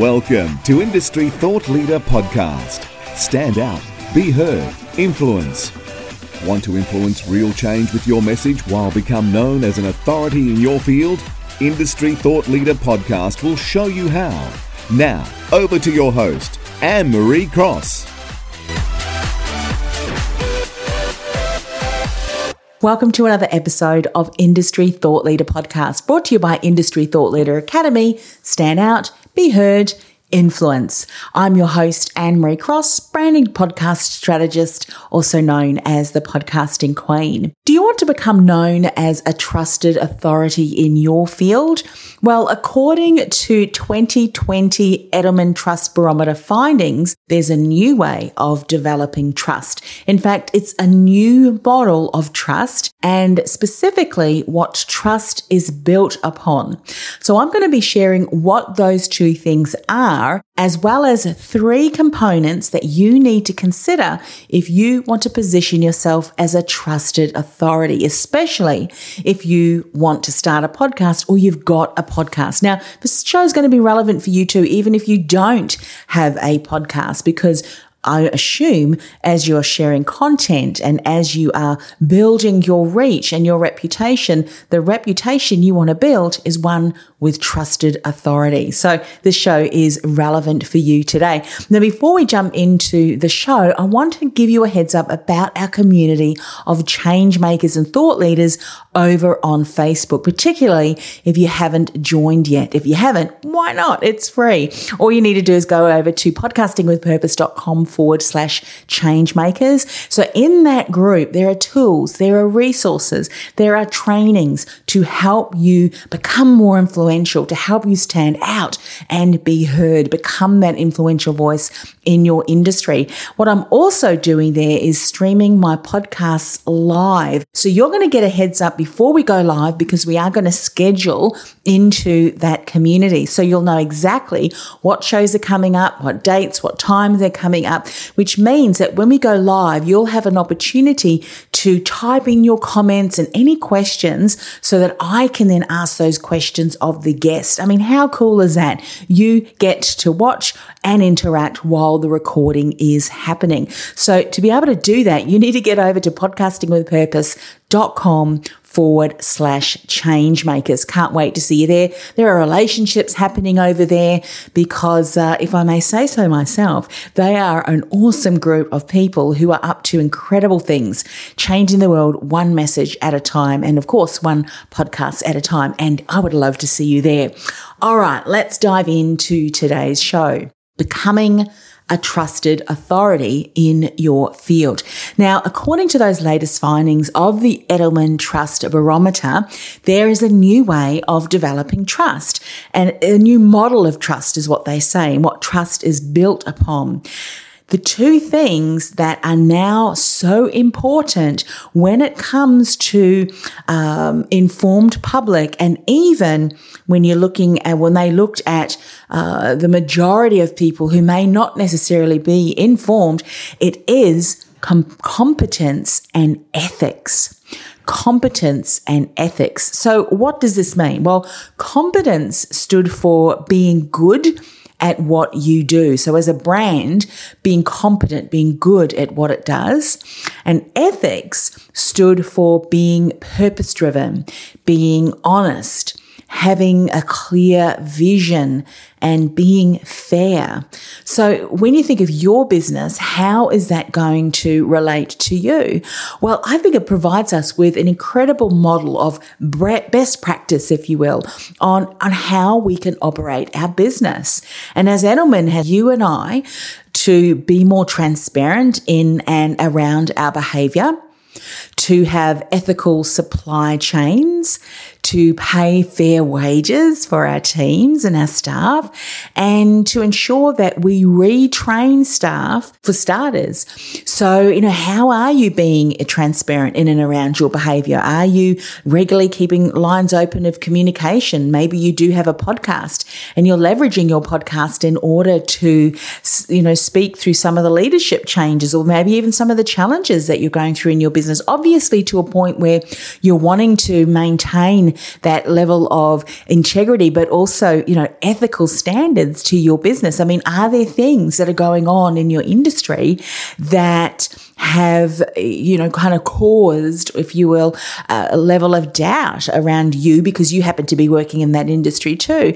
Welcome to Industry Thought Leader Podcast. Stand out, be heard, influence. Want to influence real change with your message while become known as an authority in your field? Industry Thought Leader Podcast will show you how. Now, over to your host, Anne Marie Cross. Welcome to another episode of Industry Thought Leader Podcast, brought to you by Industry Thought Leader Academy. Stand out, be heard, influence. I'm your host, Anne Marie Cross, branding podcast strategist, also known as the podcasting queen. Do you want to become known as a trusted authority in your field? Well, according to 2020 Edelman Trust Barometer findings, there's a new way of developing trust. In fact, it's a new model of trust and specifically what trust is built upon. So I'm going to be sharing what those two things are, as well as three components that you need to consider if you want to position yourself as a trusted authority, especially if you want to start a podcast or you've got a podcast. Now, this show is going to be relevant for you too, even if you don't have a podcast, because I assume as you're sharing content and as you are building your reach and your reputation, the reputation you want to build is one with trusted authority. So this show is relevant for you today. Now, before we jump into the show, I want to give you a heads up about our community of change makers and thought leaders over on Facebook, particularly if you haven't joined yet. If you haven't, why not? It's free. All you need to do is go over to podcastingwithpurpose.com forward slash change makers. So in that group, there are tools, there are resources, there are trainings to help you become more influential, to help you stand out and be heard, become that influential voice in your industry. What I'm also doing there is streaming my podcasts live. So you're going to get a heads up before we go live because we are going to schedule into that community. So you'll know exactly what shows are coming up, what dates, what times they're coming up, which means that when we go live, you'll have an opportunity to type in your comments and any questions so that I can then ask those questions of the guest. I mean, how cool is that? You get to watch and interact while the recording is happening. So to be able to do that, you need to get over to podcastingwithpurpose.com forward slash change makers. Can't wait to see you there. There are relationships happening over there because, uh, if I may say so myself, they are an awesome group of people who are up to incredible things, changing the world one message at a time. And of course, one podcast at a time. And I would love to see you there. All right, let's dive into today's show. Becoming a trusted authority in your field. Now, according to those latest findings of the Edelman Trust Barometer, there is a new way of developing trust and a new model of trust is what they say and what trust is built upon the two things that are now so important when it comes to um, informed public, and even when you're looking at when they looked at uh, the majority of people who may not necessarily be informed, it is com- competence and ethics competence and ethics. So, what does this mean? Well, competence stood for being good at what you do. So as a brand, being competent, being good at what it does. And ethics stood for being purpose driven, being honest, having a clear vision and being fair. So when you think of your business, how is that going to relate to you? Well, I think it provides us with an incredible model of best practice, if you will, on, on how we can operate our business. And as Edelman has you and I to be more transparent in and around our behavior, to have ethical supply chains, to pay fair wages for our teams and our staff, and to ensure that we retrain staff for starters. So, you know, how are you being transparent in and around your behavior? Are you regularly keeping lines open of communication? Maybe you do have a podcast and you're leveraging your podcast in order to, you know, speak through some of the leadership changes or maybe even some of the challenges that you're going through in your business. Obviously, to a point where you're wanting to maintain that level of integrity, but also, you know, ethical standards to your business. I mean, are there things that are going on in your industry that have, you know, kind of caused, if you will, a level of doubt around you because you happen to be working in that industry too?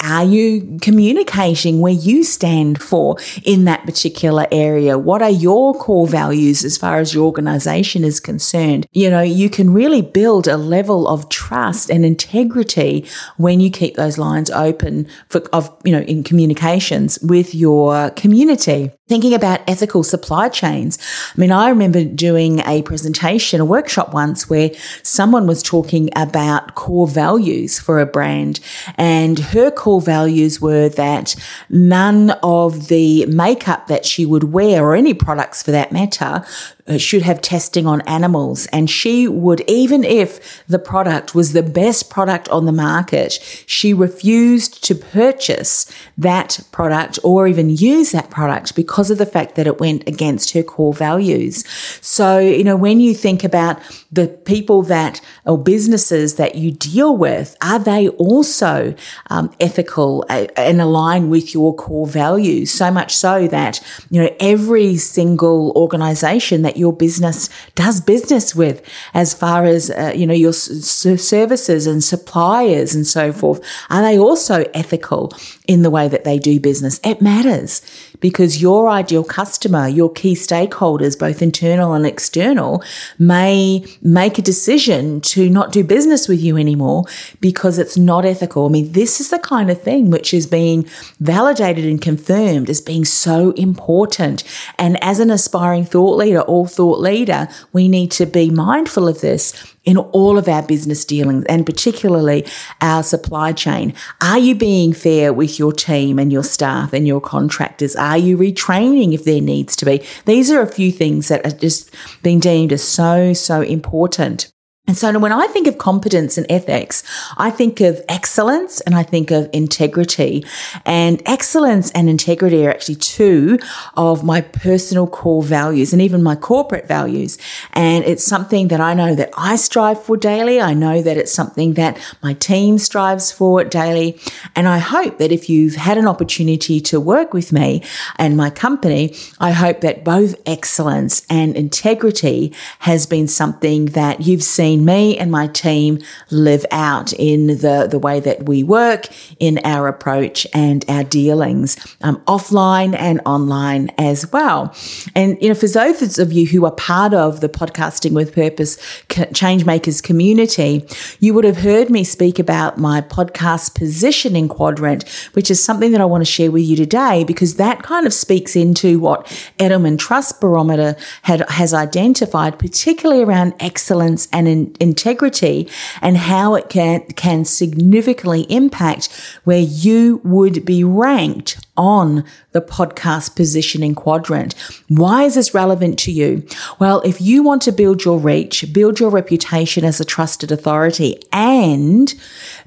Are you communicating where you stand for in that particular area? What are your core values as far as your organization is concerned? You know, you can really build a level of trust and integrity when you keep those lines open for, of, you know, in communications with your community. Thinking about ethical supply chains. I mean, I remember doing a presentation, a workshop once where someone was talking about core values for a brand and her core values were that none of the makeup that she would wear or any products for that matter Uh, should have testing on animals. And she would, even if the product was the best product on the market, she refused to purchase that product or even use that product because of the fact that it went against her core values. So, you know, when you think about the people that or businesses that you deal with, are they also um, ethical uh, and align with your core values? So much so that, you know, every single organization that your business does business with as far as, uh, you know, your s- services and suppliers and so forth. Are they also ethical in the way that they do business? It matters because your ideal customer, your key stakeholders, both internal and external, may make a decision to not do business with you anymore because it's not ethical. I mean, this is the kind of thing which is being validated and confirmed as being so important. And as an aspiring thought leader or thought leader, we need to be mindful of this in all of our business dealings and particularly our supply chain? Are you being fair with your team and your staff and your contractors? Are you retraining if there needs to be? These are a few things that are just being deemed as so, so important. And so when I think of competence and ethics, I think of excellence and I think of integrity. And excellence and integrity are actually two of my personal core values and even my corporate values. And it's something that I know that I strive for daily. I know that it's something that my team strives for daily. And I hope that if you've had an opportunity to work with me and my company, I hope that both excellence and integrity has been something that you've seen seen me and my team live out in the, the way that we work, in our approach and our dealings, um, offline and online as well. And, you know, for those of you who are part of the Podcasting with Purpose Changemakers community, you would have heard me speak about my podcast positioning quadrant, which is something that I want to share with you today because that kind of speaks into what Edelman Trust Barometer had, has identified, particularly around excellence and in, integrity and how it can, can significantly impact where you would be ranked on the podcast positioning quadrant. Why is this relevant to you? Well, if you want to build your reach, build your reputation as a trusted authority and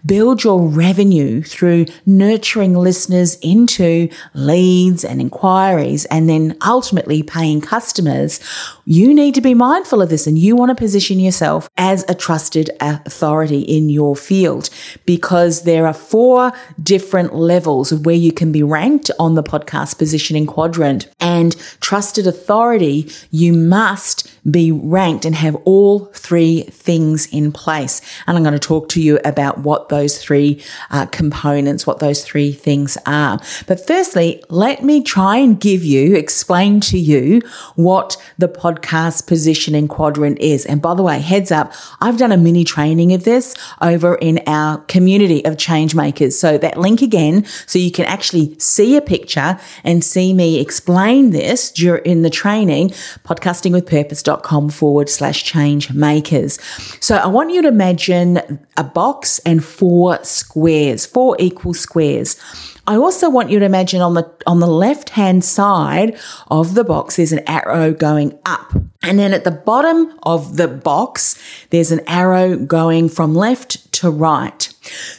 build your revenue through nurturing listeners into leads and inquiries and then ultimately paying customers, you need to be mindful of this and you want to position yourself as a trusted authority in your field because there are four different levels of where you can be ranked on the podcast positioning quadrant and trusted authority. You must be ranked and have all three things in place. And I'm going to talk to you about what those three uh, components, what those three things are. But firstly, let me try and give you, explain to you what the podcast positioning quadrant is. And by the way, heads up, I've done a mini training of this over in our community of change makers. So that link again, so you can actually see a picture and see me explain this in the training, podcastingwithpurpose.com forward slash change makers. So I want you to imagine a box and four squares, four equal squares. I also want you to imagine on the on the left hand side of the box there's an arrow going up. And then at the bottom of the box there's an arrow going from left to right.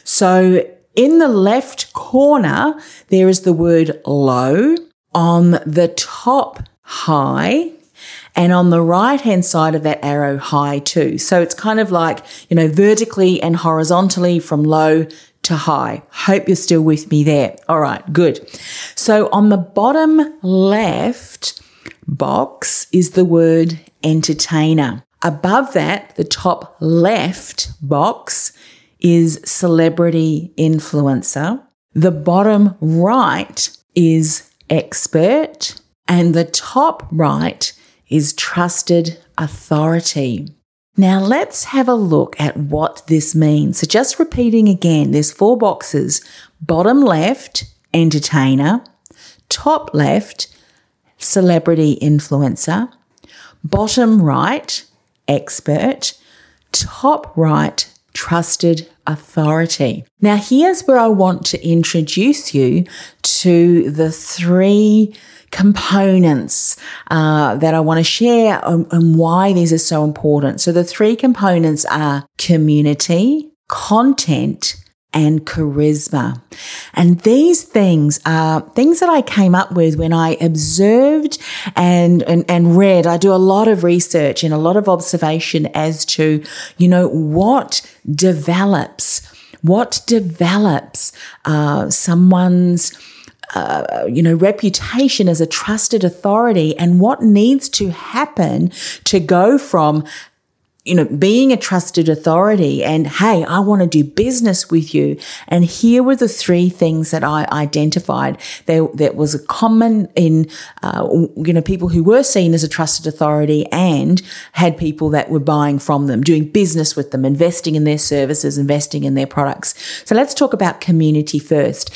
So in the left corner there is the word low, on the top high, And on the right hand side of that arrow, high too. So it's kind of like, you know, vertically and horizontally from low to high. Hope you're still with me there. All right, good. So on the bottom left box is the word entertainer. Above that, the top left box is celebrity influencer. The bottom right is expert. And the top right is trusted authority. Now let's have a look at what this means. So just repeating again, there's four boxes. Bottom left, entertainer. Top left, celebrity influencer. Bottom right, expert. Top right, trusted authority. Now, here's where I want to introduce you to the three components uh, that I want to share and, and why these are so important. So, the three components are community, content, and charisma. And these things are things that I came up with when I observed and, and, and read. I do a lot of research and a lot of observation as to, you know, what develops, what develops uh, someone's uh, you know, reputation as a trusted authority and what needs to happen to go from you know, being a trusted authority and, hey, I want to do business with you. And here were the three things that I identified there, that was a common in, uh, you know, people who were seen as a trusted authority and had people that were buying from them, doing business with them, investing in their services, investing in their products. So let's talk about community first.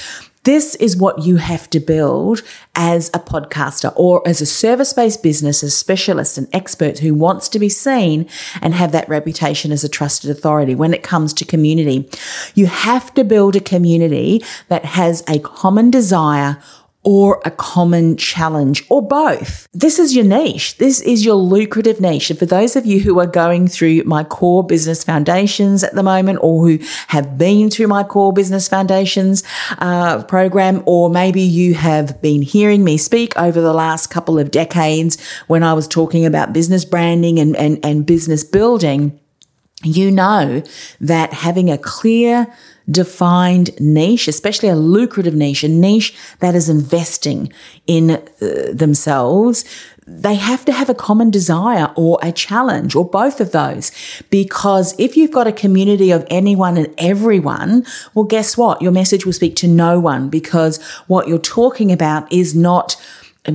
This is what you have to build as a podcaster or as a service based business, as specialist and expert who wants to be seen and have that reputation as a trusted authority when it comes to community. You have to build a community that has a common desire or a common challenge or both. This is your niche. This is your lucrative niche. And for those of you who are going through my core business foundations at the moment or who have been through my core business foundations uh, program, or maybe you have been hearing me speak over the last couple of decades when I was talking about business branding and, and, and business building, you know that having a clear defined niche, especially a lucrative niche, a niche that is investing in uh, themselves, they have to have a common desire or a challenge or both of those. Because if you've got a community of anyone and everyone, well, guess what? Your message will speak to no one because what you're talking about is not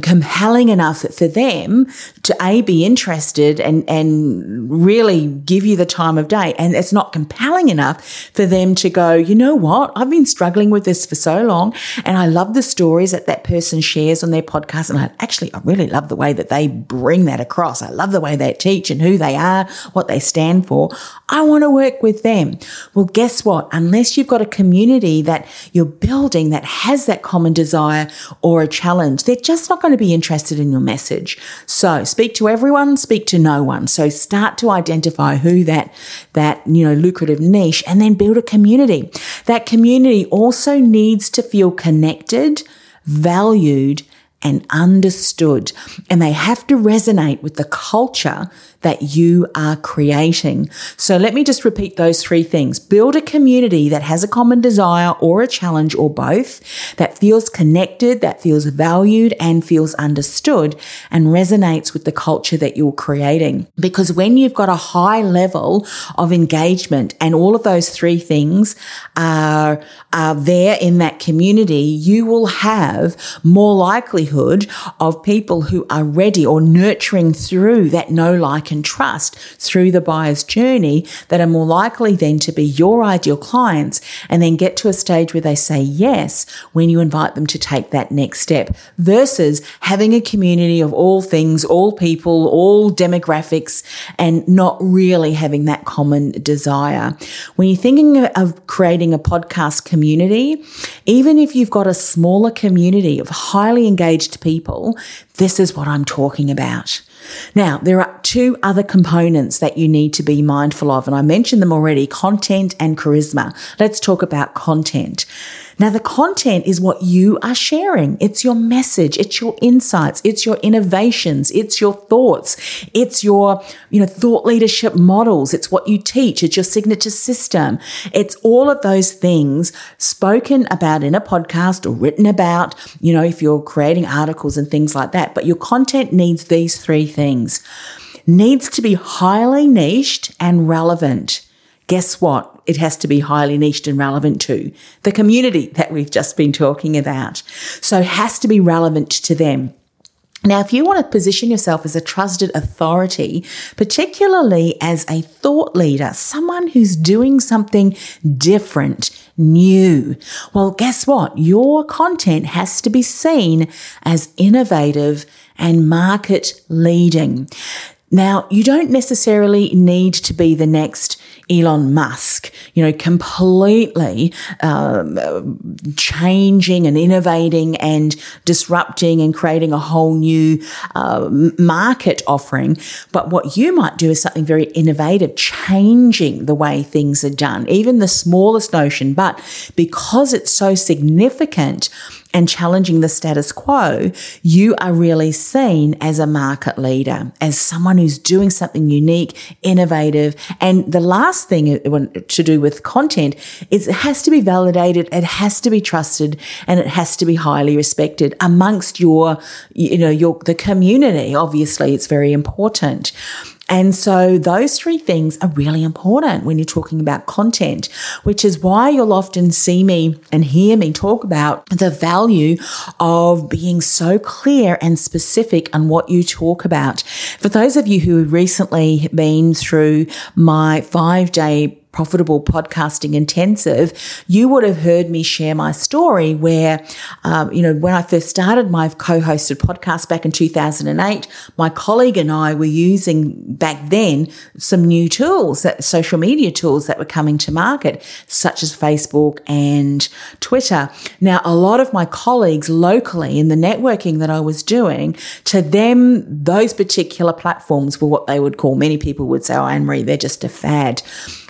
compelling enough for them to a be interested and and really give you the time of day. And it's not compelling enough for them to go you know what? I've been struggling with this for so long and i love the stories that that person shares on their podcast. And i actually i really love the way that they bring that across. I love the way they teach and who they are what they stand for. I want to work with them. Well guess what? Unless you've got a community that you're building that has that common desire or a challenge they're just not going to be interested in your message. So speak to everyone, speak to no one. So start to identify who that, that, you know, lucrative niche and then build a community. That community also needs to feel connected, valued, and understood. And they have to resonate with the culture that you are creating. So let me just repeat those three things. Build a community that has a common desire or a challenge or both, that feels connected, that feels valued and feels understood and resonates with the culture that you're creating. Because when you've got a high level of engagement and all of those three things are, are there in that community, you will have more likelihood of people who are ready or nurturing through that know, like, and trust through the buyer's journey that are more likely then to be your ideal clients and then get to a stage where they say yes when you invite them to take that next step versus having a community of all things, all people, all demographics and not really having that common desire. When you're thinking of creating a podcast community, even if you've got a smaller community of highly engaged people, this is what I'm talking about. Now, there are two other components that you need to be mindful of, and I mentioned them already content and charisma. Let's talk about content. Now, the content is what you are sharing. It's your message. It's your insights. It's your innovations. It's your thoughts. It's your, you know, thought leadership models. It's what you teach. It's your signature system. It's all of those things spoken about in a podcast or written about, you know, if you're creating articles and things like that. But your content needs these three things. Needs to be highly niched and relevant guess what? It has to be highly niched and relevant to the community that we've just been talking about. So has to be relevant to them. Now, if you want to position yourself as a trusted authority, particularly as a thought leader, someone who's doing something different, new, well, guess what? Your content has to be seen as innovative and market leading. Now, you don't necessarily need to be the next Elon Musk, you know, completely um, changing and innovating and disrupting and creating a whole new uh, market offering. But what you might do is something very innovative, changing the way things are done, even the smallest notion. But because it's so significant, and challenging the status quo, you are really seen as a market leader, as someone who's doing something unique, innovative. And the last thing to do with content is it has to be validated, it has to be trusted, and it has to be highly respected amongst your, you know, your, the community. Obviously, it's very important. And so those three things are really important when you're talking about content, which is why you'll often see me and hear me talk about the value of being so clear and specific on what you talk about. For those of you who have recently been through my five day profitable podcasting intensive, you would have heard me share my story where, um, you know, when I first started my co-hosted podcast back in 2008, my colleague and I were using back then some new tools that social media tools that were coming to market, such as Facebook and Twitter. Now, a lot of my colleagues locally in the networking that I was doing, to them, those particular platforms were what they would call, many people would say, oh, Anne Marie, they're just a fad.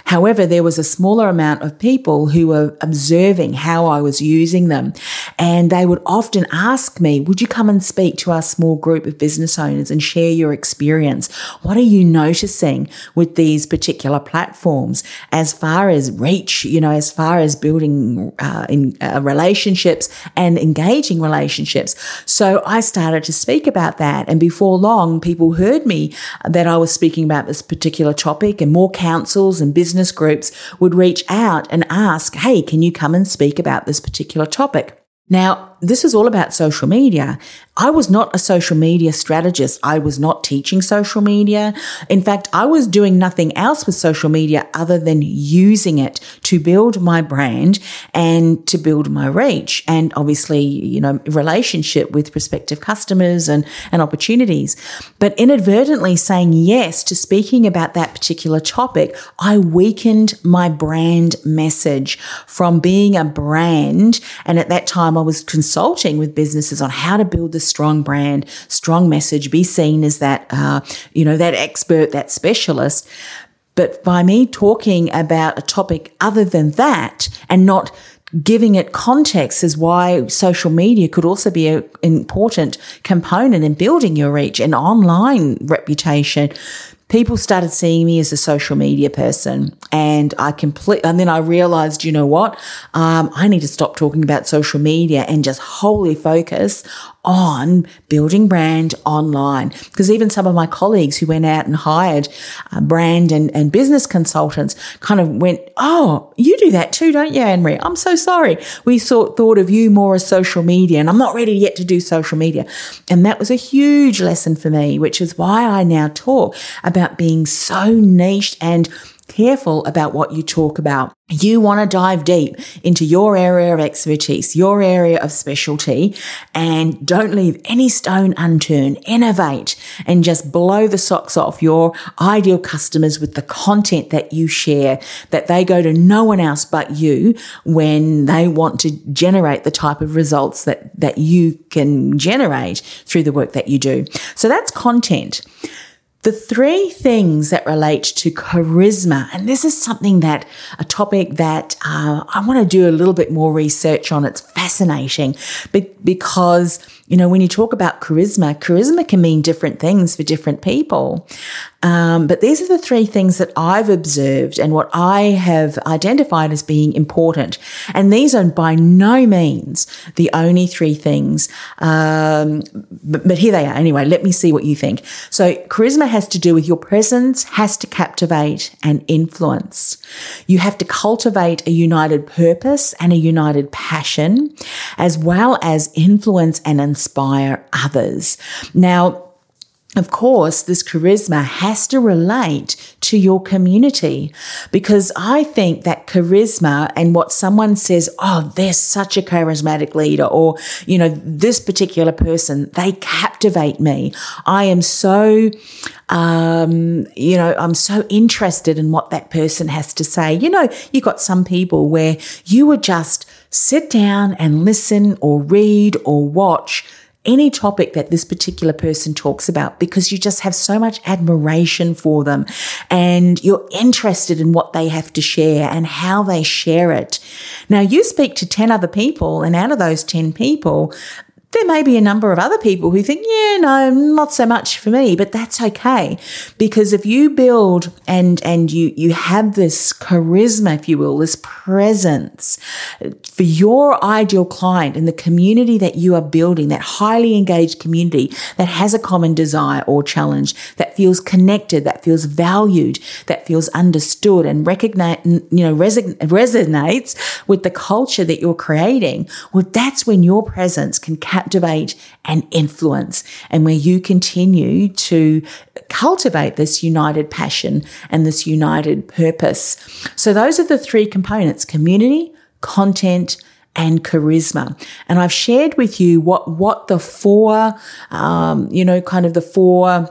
However, there was a smaller amount of people who were observing how I was using them. And they would often ask me, Would you come and speak to our small group of business owners and share your experience? What are you noticing with these particular platforms as far as reach, you know, as far as building uh, in, uh, relationships and engaging relationships? So I started to speak about that. And before long, people heard me that I was speaking about this particular topic and more councils and business business groups would reach out and ask, Hey, can you come and speak about this particular topic? Now, this is all about social media. I was not a social media strategist. I was not teaching social media. In fact, I was doing nothing else with social media other than using it to build my brand and to build my reach and obviously, you know, relationship with prospective customers and, and opportunities. But inadvertently saying yes to speaking about that particular topic, I weakened my brand message from being a brand. And at that time I was consulting with businesses on how to build a strong brand, strong message, be seen as that, uh, you know, that expert, that specialist. But by me talking about a topic other than that and not giving it context is why social media could also be an important component in building your reach and online reputation people started seeing me as a social media person and I completely, and then I realized, you know what? Um, I need to stop talking about social media and just wholly focus on building brand online. Because even some of my colleagues who went out and hired uh, brand and, and business consultants kind of went, Oh, you do that too, don't you, Anne Marie? I'm so sorry. We thought, thought of you more as social media and I'm not ready yet to do social media. And that was a huge lesson for me, which is why I now talk about being so niche and careful about what you talk about. You want to dive deep into your area of expertise, your area of specialty, and don't leave any stone unturned. Innovate and just blow the socks off your ideal customers with the content that you share, that they go to no one else but you when they want to generate the type of results that, that you can generate through the work that you do. So that's content. The three things that relate to charisma, and this is something that a topic that uh, I want to do a little bit more research on. It's fascinating because you know, when you talk about charisma, charisma can mean different things for different people. Um, but these are the three things that I've observed and what I have identified as being important. And these are by no means the only three things. Um, but, but here they are. Anyway, let me see what you think. So charisma has to do with your presence, has to captivate and influence. You have to cultivate a united purpose and a united passion, as well as influence and inspire inspire others. Now, of course, this charisma has to relate to your community because I think that charisma and what someone says, oh, they're such a charismatic leader, or, you know, this particular person, they captivate me. I am so, um, you know, I'm so interested in what that person has to say. You know, you got some people where you would just sit down and listen or read or watch any topic that this particular person talks about because you just have so much admiration for them and you're interested in what they have to share and how they share it. Now you speak to 10 other people and out of those 10 people, there may be a number of other people who think, yeah, no, not so much for me, but that's okay. Because if you build and, and you, you have this charisma, if you will, this presence uh, for your ideal client and the community that you are building, that highly engaged community that has a common desire or challenge, that feels connected, that feels valued, that feels understood and recognize, you know, resonates with the culture that you're creating. Well, that's when your presence can capture captivate and influence, and where you continue to cultivate this united passion and this united purpose. So, those are the three components community, content, and charisma. And I've shared with you what, what the four, um, you know, kind of the four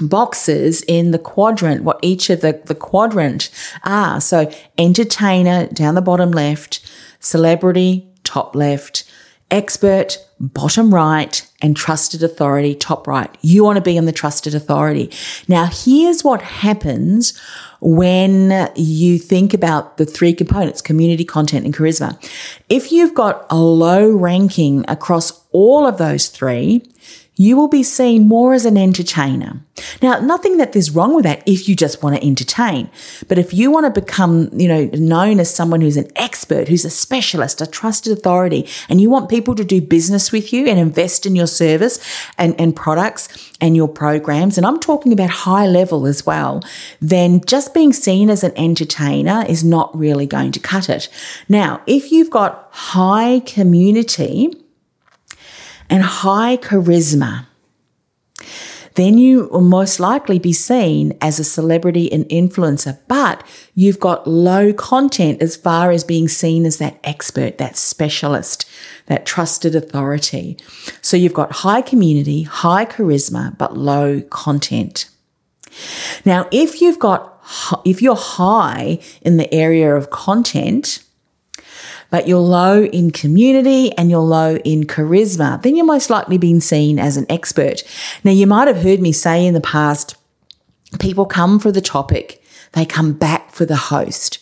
boxes in the quadrant, what each of the, the quadrant are. So entertainer down the bottom left, celebrity top left, expert, bottom right, and trusted authority, top right. You want to be on the trusted authority. Now, here's what happens when you think about the three components, community, content, and charisma. If you've got a low ranking across all of those three, you will be seen more as an entertainer. Now, nothing that there's wrong with that if you just want to entertain. But if you want to become, you know, known as someone who's an expert, who's a specialist, a trusted authority, and you want people to do business with you and invest in your service and, and products and your programs, and I'm talking about high level as well, then just being seen as an entertainer is not really going to cut it. Now, if you've got high community, and high charisma, then you will most likely be seen as a celebrity and influencer, but you've got low content as far as being seen as that expert, that specialist, that trusted authority. So you've got high community, high charisma, but low content. Now, if you've got, if you're high in the area of content, but you're low in community and you're low in charisma, then you're most likely being seen as an expert. Now, you might have heard me say in the past, people come for the topic, they come back for the host.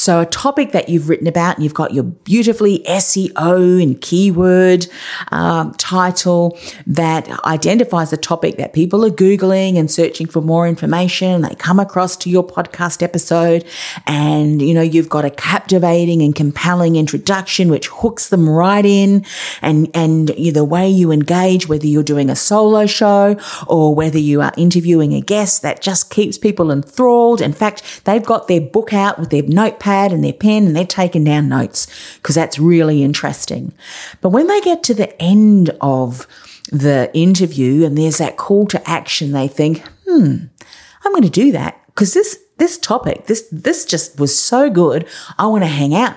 So, a topic that you've written about, and you've got your beautifully SEO and keyword um, title that identifies the topic that people are Googling and searching for more information. They come across to your podcast episode, and you know, you've got a captivating and compelling introduction which hooks them right in. And, and the way you engage, whether you're doing a solo show or whether you are interviewing a guest, that just keeps people enthralled. In fact, they've got their book out with their notepad and their pen and they're taking down notes because that's really interesting. But when they get to the end of the interview and there's that call to action, they think, hmm, I'm going to do that because this, this topic, this, this just was so good. I want to hang out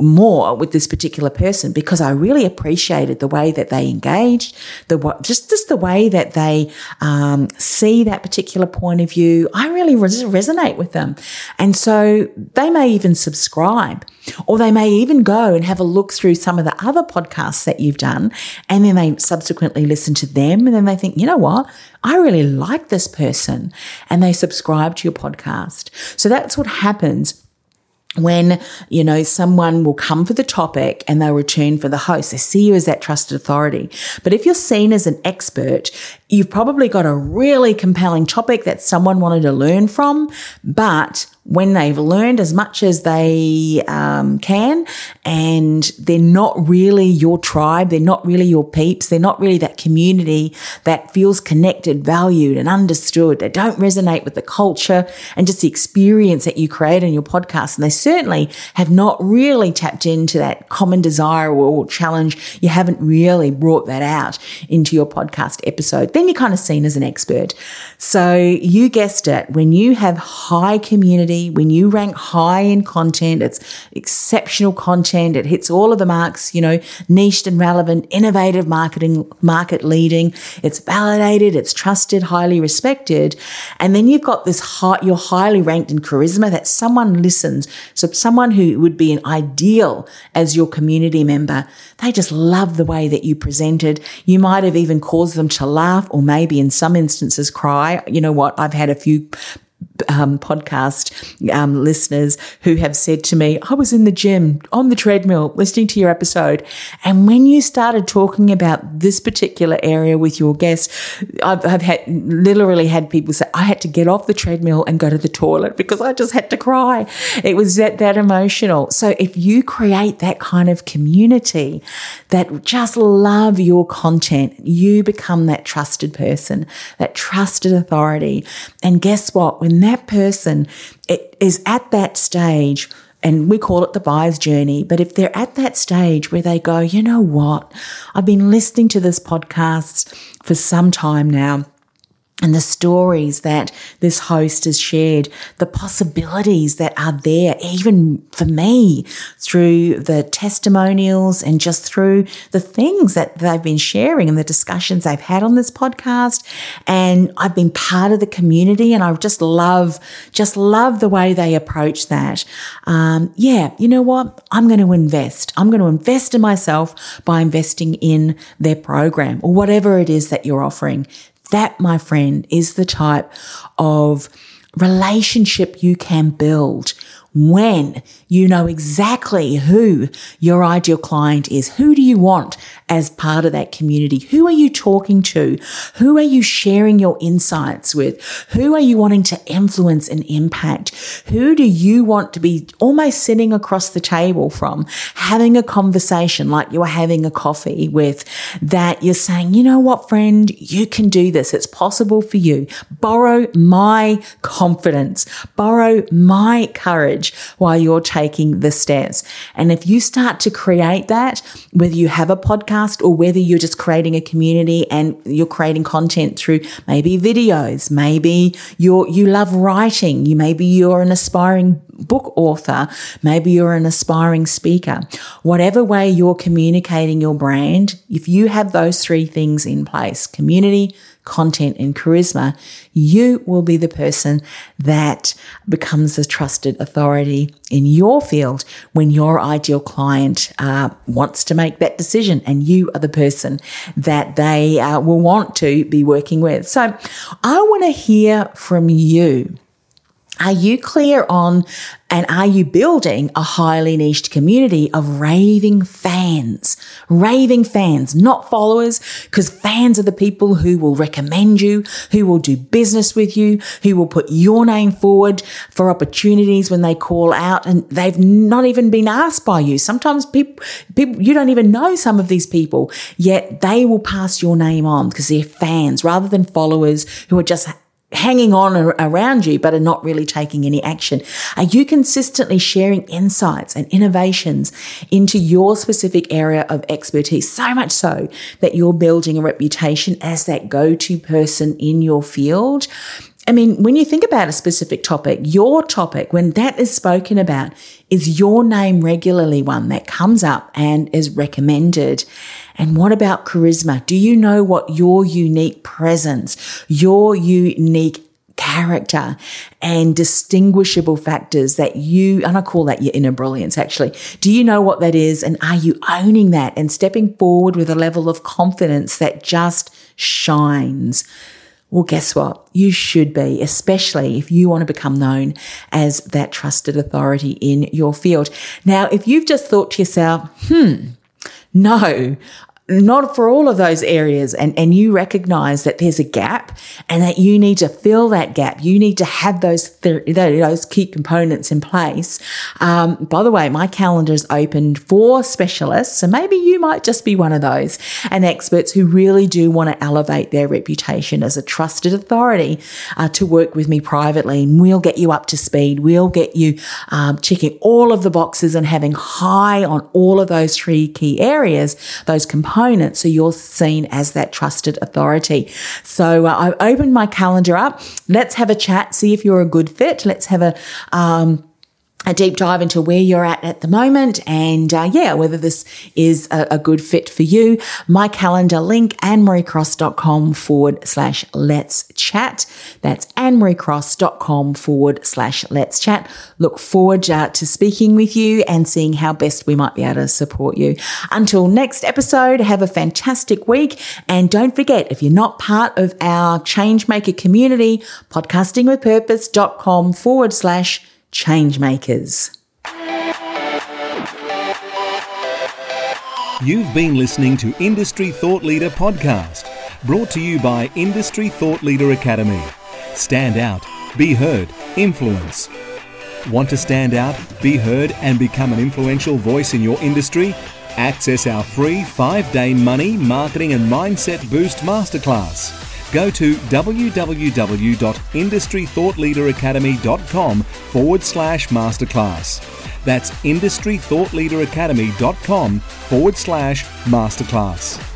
more with this particular person because I really appreciated the way that they engaged, the just just the way that they um, see that particular point of view. I really res- resonate with them, and so they may even subscribe, or they may even go and have a look through some of the other podcasts that you've done, and then they subsequently listen to them, and then they think, you know what, I really like this person, and they subscribe to your podcast. So that's what happens when you know someone will come for the topic and they'll return for the host. They see you as that trusted authority. But if you're seen as an expert you've probably got a really compelling topic that someone wanted to learn from but when they've learned as much as they um, can and they're not really your tribe, they're not really your peeps, they're not really that community that feels connected, valued, and understood. They don't resonate with the culture and just the experience that you create in your podcast. And they certainly have not really tapped into that common desire or challenge. You haven't really brought that out into your podcast episode. Then you're kind of seen as an expert. So you guessed it. When you have high community, when you rank high in content, it's exceptional content. It hits all of the marks, you know, niched and relevant, innovative marketing, market leading. It's validated. It's trusted, highly respected. And then you've got this high, you're highly ranked in charisma that someone listens. So someone who would be an ideal as your community member, they just love the way that you presented. You might have even caused them to laugh or maybe in some instances cry. You know what? I've had a few um, podcast um, listeners who have said to me, I was in the gym on the treadmill listening to your episode. And when you started talking about this particular area with your guests, I've, I've had literally had people say, I had to get off the treadmill and go to the toilet because I just had to cry. It was that, that emotional. So if you create that kind of community that just love your content, you become that trusted person, that trusted authority. And guess what? When that person is at that stage, and we call it the buyer's journey. But if they're at that stage where they go, you know what? I've been listening to this podcast for some time now and the stories that this host has shared, the possibilities that are there, even for me, through the testimonials and just through the things that they've been sharing and the discussions they've had on this podcast. And I've been part of the community and I just love, just love the way they approach that. Um, yeah, you know what? I'm going to invest. I'm going to invest in myself by investing in their program or whatever it is that you're offering. That, my friend, is the type of relationship you can build when you know exactly who your ideal client is. Who do you want as part of that community? Who are you talking to? Who are you sharing your insights with? Who are you wanting to influence and impact? Who do you want to be almost sitting across the table from, having a conversation like you're having a coffee with that you're saying, you know what, friend, you can do this. It's possible for you. Borrow my confidence, borrow my courage while you're taking the steps. And if you start to create that, whether you have a podcast or whether you're just creating a community and you're creating content through maybe videos, maybe you're, you love writing, you maybe you're an aspiring book author, maybe you're an aspiring speaker. Whatever way you're communicating your brand, if you have those three things in place, community, content and charisma, you will be the person that becomes a trusted authority in your field when your ideal client uh, wants to make that decision and you are the person that they uh, will want to be working with. So I want to hear from you. Are you clear on and are you building a highly niched community of raving fans? Raving fans, not followers, because fans are the people who will recommend you, who will do business with you, who will put your name forward for opportunities when they call out and they've not even been asked by you. Sometimes people, people you don't even know some of these people, yet they will pass your name on because they're fans rather than followers who are just hanging on around you, but are not really taking any action? Are you consistently sharing insights and innovations into your specific area of expertise? So much so that you're building a reputation as that go to person in your field. I mean, when you think about a specific topic, your topic, when that is spoken about, is your name regularly one that comes up and is recommended? And what about charisma? Do you know what your unique presence, your unique character and distinguishable factors that you, and I call that your inner brilliance actually. Do you know what that is? And are you owning that and stepping forward with a level of confidence that just shines? Well, guess what? You should be, especially if you want to become known as that trusted authority in your field. Now, if you've just thought to yourself, hmm, no, not for all of those areas and, and you recognize that there's a gap and that you need to fill that gap. You need to have those th- those key components in place. Um, by the way my calendar is opened for specialists so maybe you might just be one of those and experts who really do want to elevate their reputation as a trusted authority uh, to work with me privately and we'll get you up to speed. We'll get you um, checking all of the boxes and having high on all of those three key areas those components component. So you're seen as that trusted authority. So uh, I've opened my calendar up. Let's have a chat, see if you're a good fit. Let's have a, um, a deep dive into where you're at at the moment and uh, yeah, whether this is a, a, good fit for you. My calendar link, annemariecross.com forward slash let's chat. That's annemariecross.com forward slash let's chat. Look forward uh, to speaking with you and seeing how best we might be able to support you. Until next episode, have a fantastic week. And don't forget, if you're not part of our Changemaker community, podcastingwithpurpose.com forward slash changemakers. You've been listening to Industry Thought Leader Podcast, brought to you by Industry Thought Leader Academy. Stand out, be heard, influence. Want to stand out, be heard, and become an influential voice in your industry? Access our free five day money, marketing, and mindset boost masterclass go to www.industrythoughtleaderacademy.com forward slash masterclass. That's industrythoughtleaderacademy.com forward slash masterclass.